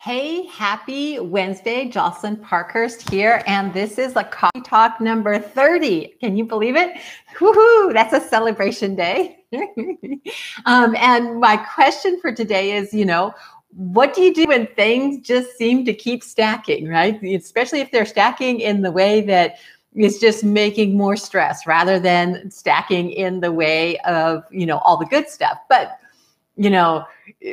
Hey, happy Wednesday. Jocelyn Parkhurst here. And this is a coffee talk number 30. Can you believe it? Woohoo! That's a celebration day. um, and my question for today is you know, what do you do when things just seem to keep stacking, right? Especially if they're stacking in the way that is just making more stress rather than stacking in the way of, you know, all the good stuff. But you know,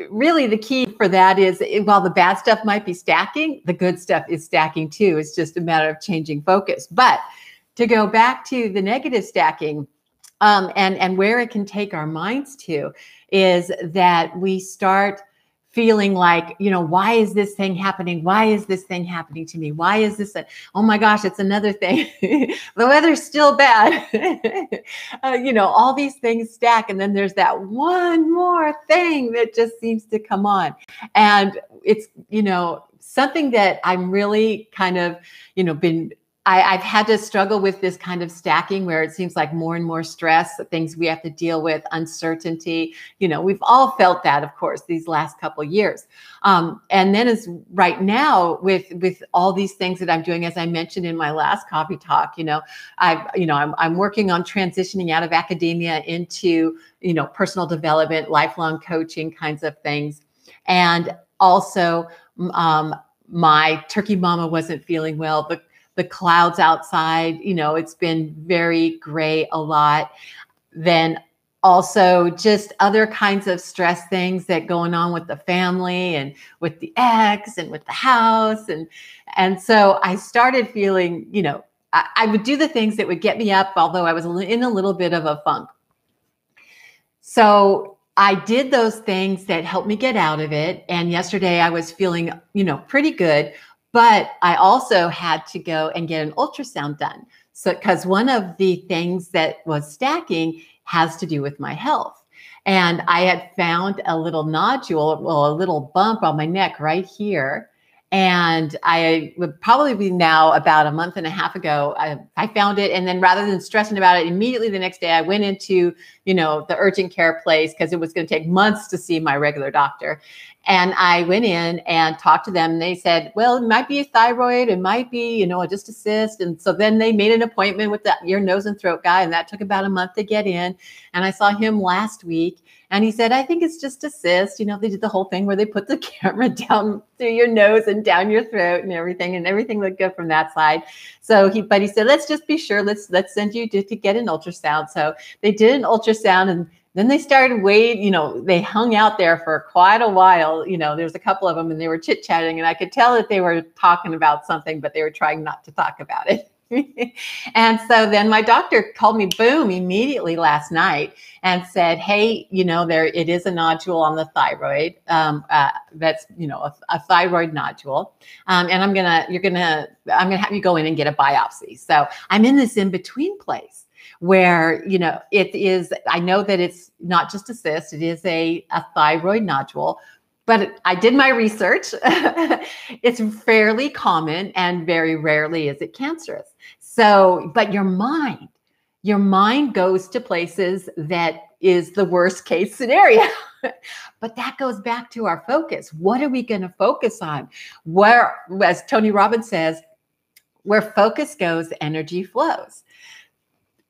really the key for that is while the bad stuff might be stacking, the good stuff is stacking too. It's just a matter of changing focus. But to go back to the negative stacking, um, and and where it can take our minds to is that we start feeling like, you know, why is this thing happening? Why is this thing happening to me? Why is this? A, oh my gosh, it's another thing. the weather's still bad. uh, you know, all these things stack. And then there's that one more thing that just seems to come on. And it's, you know, something that I'm really kind of, you know, been I, have had to struggle with this kind of stacking where it seems like more and more stress, things we have to deal with, uncertainty. You know, we've all felt that, of course, these last couple years. Um, and then as right now with with all these things that I'm doing, as I mentioned in my last coffee talk, you know, I've you know I'm I'm working on transitioning out of academia into you know personal development, lifelong coaching kinds of things, and also um, my turkey mama wasn't feeling well. The the clouds outside, you know, it's been very gray a lot. Then also just other kinds of stress things that going on with the family and with the ex and with the house and and so I started feeling, you know, I, I would do the things that would get me up, although I was in a little bit of a funk. So I did those things that helped me get out of it. And yesterday I was feeling, you know, pretty good. But I also had to go and get an ultrasound done. So, because one of the things that was stacking has to do with my health. And I had found a little nodule, well, a little bump on my neck right here. And I would probably be now about a month and a half ago, I, I, found it. And then rather than stressing about it immediately the next day, I went into, you know, the urgent care place because it was going to take months to see my regular doctor. And I went in and talked to them. They said, well, it might be a thyroid. It might be, you know, just a cyst. And so then they made an appointment with the ear, nose, and throat guy. And that took about a month to get in. And I saw him last week. And he said, I think it's just a cyst. You know, they did the whole thing where they put the camera down through your nose and down your throat and everything. And everything looked good from that side. So he, but he said, let's just be sure. Let's, let's send you to, to get an ultrasound. So they did an ultrasound and then they started wait, you know, they hung out there for quite a while. You know, there's a couple of them and they were chit chatting, and I could tell that they were talking about something, but they were trying not to talk about it. and so then my doctor called me boom immediately last night and said hey you know there it is a nodule on the thyroid um, uh, that's you know a, a thyroid nodule um, and i'm gonna you're gonna i'm gonna have you go in and get a biopsy so i'm in this in between place where you know it is i know that it's not just a cyst it is a, a thyroid nodule but i did my research. It's fairly common and very rarely is it cancerous. So but your mind your mind goes to places that is the worst case scenario. But that goes back to our focus. What are we going to focus on? Where as tony robbins says where focus goes energy flows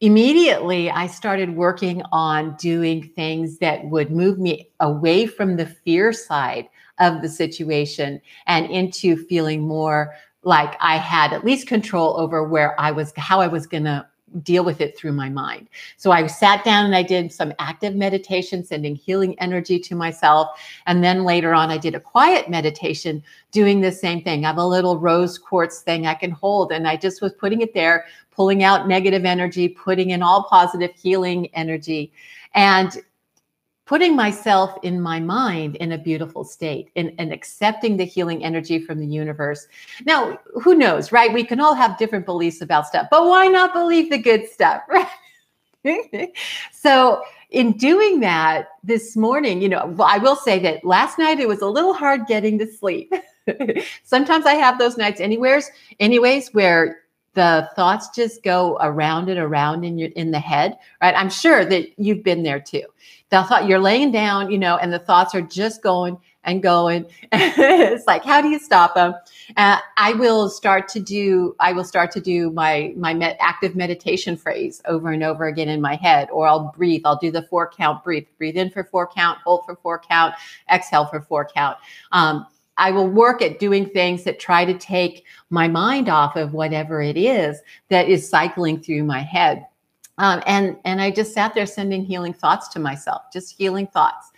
immediately I started working on doing things that would move me away from the fear side of the situation and into feeling more like I had at least control over where I was, how I was going to deal with it through my mind. So I sat down and I did some active meditation, sending healing energy to myself. And then later on, I did a quiet meditation doing the same thing. I have a little rose quartz thing I can hold. And I just was putting it there, pulling out negative energy, putting in all positive healing energy. And putting myself in my mind in a beautiful state and, and accepting the healing energy from the universe. Now, who knows, right? We can all have different beliefs about stuff, but why not believe the good stuff, right? so, in doing that this morning, you know, I will say that last night it was a little hard getting to sleep. Sometimes I have those nights anywheres, anyways, where the thoughts just go around and around in your in the head right i'm sure that you've been there too The thought you're laying down, you know, and the thoughts are just going and going. it's like, how do you stop them? Uh, I will start to do. I will start to do my my active meditation phrase over and over again in my head, or I'll breathe. I'll do the four count breathe. Breathe in for four count, hold for four count, exhale for four count. Um, I will work at doing things that try to take my mind off of whatever it is that is cycling through my head. Um, and and I just sat there sending healing thoughts to myself, just healing thoughts.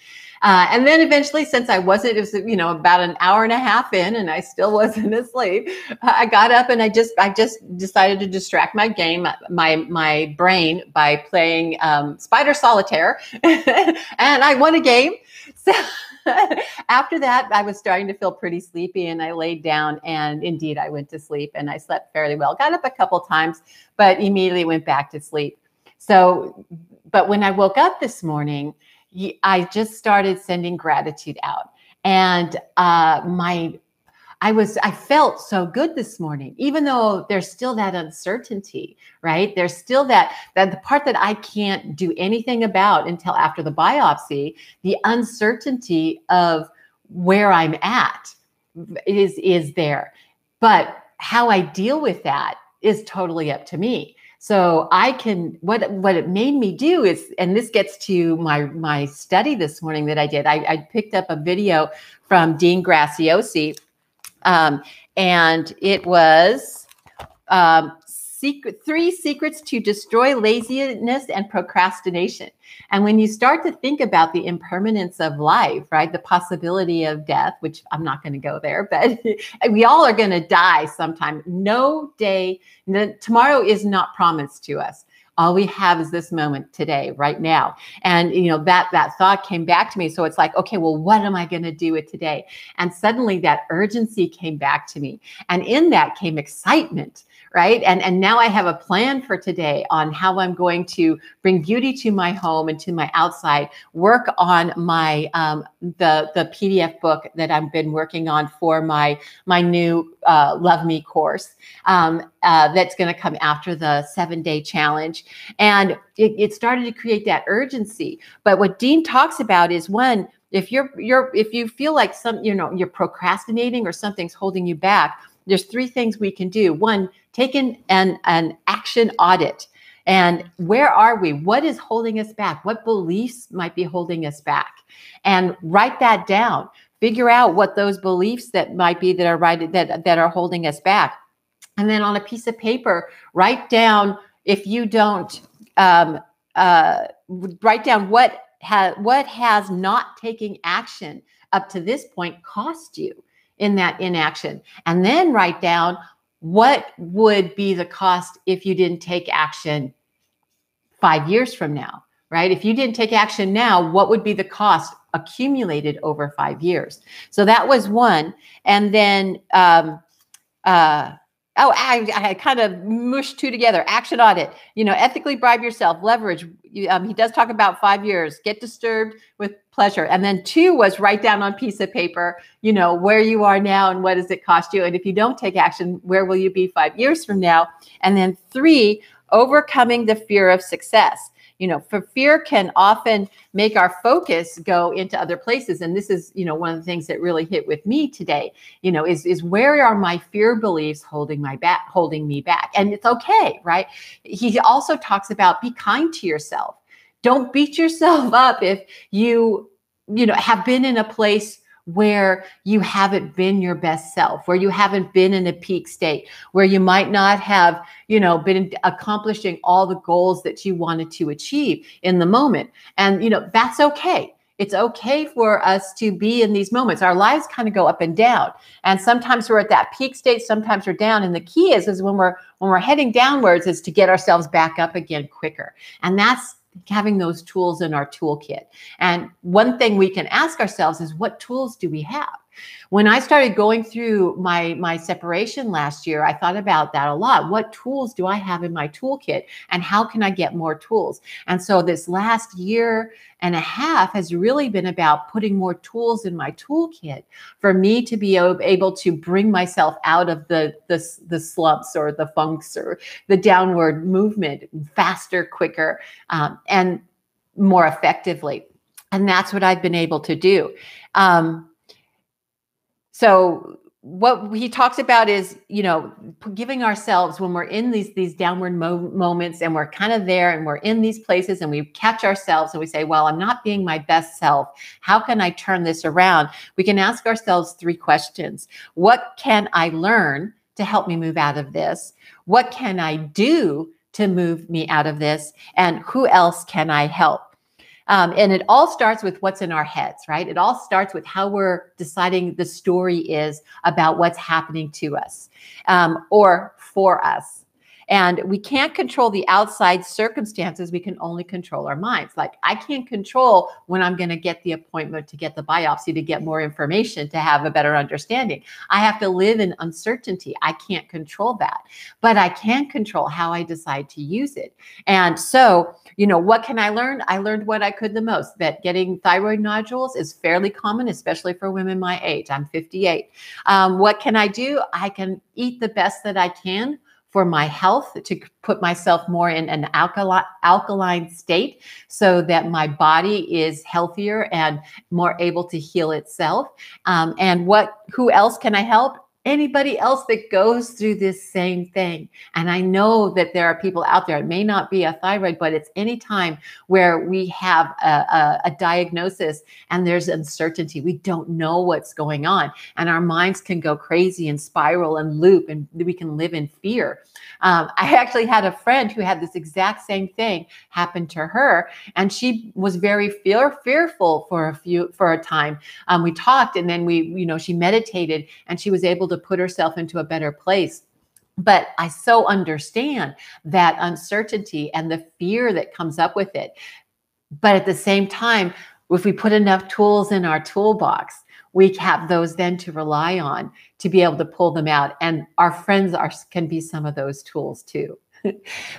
Uh, and then eventually, since I wasn't, it was you know about an hour and a half in, and I still wasn't asleep. I got up and I just I just decided to distract my game, my my brain by playing um, Spider Solitaire, and I won a game. So after that, I was starting to feel pretty sleepy, and I laid down, and indeed, I went to sleep, and I slept fairly well. Got up a couple times, but immediately went back to sleep. So, but when I woke up this morning, I just started sending gratitude out. And uh, my, I was, I felt so good this morning, even though there's still that uncertainty, right? There's still that, that the part that I can't do anything about until after the biopsy, the uncertainty of where I'm at is, is there. But how I deal with that is totally up to me. So I can what what it made me do is, and this gets to my my study this morning that I did. I, I picked up a video from Dean Graziosi, um, and it was um, secret three secrets to destroy laziness and procrastination. And when you start to think about the impermanence of life, right, the possibility of death, which I'm not going to go there, but we all are going to die sometime. No day, no, tomorrow is not promised to us. All we have is this moment today right now. And you know that that thought came back to me. So it's like okay well what am i going to do with today? And suddenly that urgency came back to me. And in that came excitement right? And and now i have a plan for today on how i'm going to bring beauty to my home and to my outside work on my um, the the pdf book that i've been working on for my my new uh, love me course um, uh, that's going to come after the seven day challenge. And it, it started to create that urgency. But what dean talks about is one if you're you're if you feel like some you know you're procrastinating or something's holding you back there's three things we can do. One, take an, an, an action audit. And where are we? What is holding us back? What beliefs might be holding us back? And write that down. Figure out what those beliefs that might be that are right that, that are holding us back. And then on a piece of paper, write down if you don't um, uh, write down what has what has not taking action up to this point cost you in that inaction. And then write down what would be the cost if you didn't take action five years from now right? If you didn't take action now what would be the cost accumulated over five years? So that was one. And then um, uh, oh I, I kind of mushed two together. Action audit. You know ethically bribe yourself. Leverage. Um, he does talk about five years. Get disturbed with pleasure. And then two was write down on piece of paper you know where you are now and what does it cost you? And if you don't take action where will you be five years from now? And then three overcoming the fear of success you know for fear can often make our focus go into other places. And this is you know one of the things that really hit with me today you know is is where are my fear beliefs holding my back holding me back? And it's okay right? He also talks about be kind to yourself. Don't beat yourself up if you you know have been in a place where you haven't been your best self, where you haven't been in a peak state, where you might not have, you know, been accomplishing all the goals that you wanted to achieve in the moment. And, you know, that's okay. It's okay for us to be in these moments. Our lives kind of go up and down. And sometimes we're at that peak state, sometimes we're down. And the key is, is when we're when we're heading downwards is to get ourselves back up again quicker. And that's having those tools in our toolkit. And one thing we can ask ourselves is what tools do we have? When I started going through my my separation last year, I thought about that a lot. What tools do I have in my toolkit and how can I get more tools? And so this last year and a half has really been about putting more tools in my toolkit for me to be able to bring myself out of the the, the slumps or the funks or the downward movement faster, quicker, um, and more effectively. And that's what I've been able to do. Um, so what he talks about is you know giving ourselves when we're in these these downward mo- moments and we're kind of there and we're in these places and we catch ourselves and we say well i'm not being my best self. How can i turn this around? We can ask ourselves three questions. What can i learn to help me move out of this? What can i do to move me out of this? And who else can i help um, and it all starts with what's in our heads, right? It all starts with how we're deciding the story is about what's happening to us um, or for us. And we can't control the outside circumstances. We can only control our minds. Like I can't control when I'm going to get the appointment to get the biopsy to get more information to have a better understanding. I have to live in uncertainty. I can't control that, but I can control how I decide to use it. And so, you know, what can I learn? I learned what I could the most that getting thyroid nodules is fairly common, especially for women my age. I'm 58. Um, what can I do? I can eat the best that I can for my health to put myself more in an alkali- alkaline state so that my body is healthier and more able to heal itself. Um, and what who else can i help anybody else that goes through this same thing. And I know that there are people out there, it may not be a thyroid, but it's any time where we have a, a, a, diagnosis and there's uncertainty. We don't know what's going on. And our minds can go crazy and spiral and loop, and we can live in fear. Um, I actually had a friend who had this exact same thing happen to her, and she was very fear, fearful for a few for a time. Um, we talked, and then we, you know, she meditated, and she was able to put herself into a better place but I so understand that uncertainty and the fear that comes up with it. But at the same time, if we put enough tools in our toolbox, we have those then to rely on to be able to pull them out. And our friends are can be some of those tools too.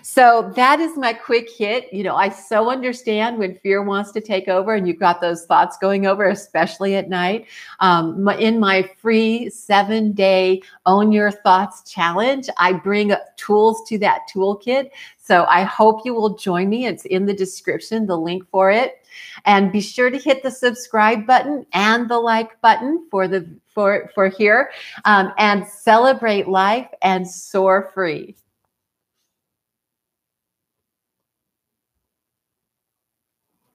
So that is my quick hit. You know, I so understand when fear wants to take over and you've got those thoughts going over, especially at night. Um, in my free seven day Own Your Thoughts challenge, I bring tools to that toolkit. So I hope you will join me. It's in the description, the link for it. And be sure to hit the subscribe button and the like button for the for for here um, and celebrate life and soar free.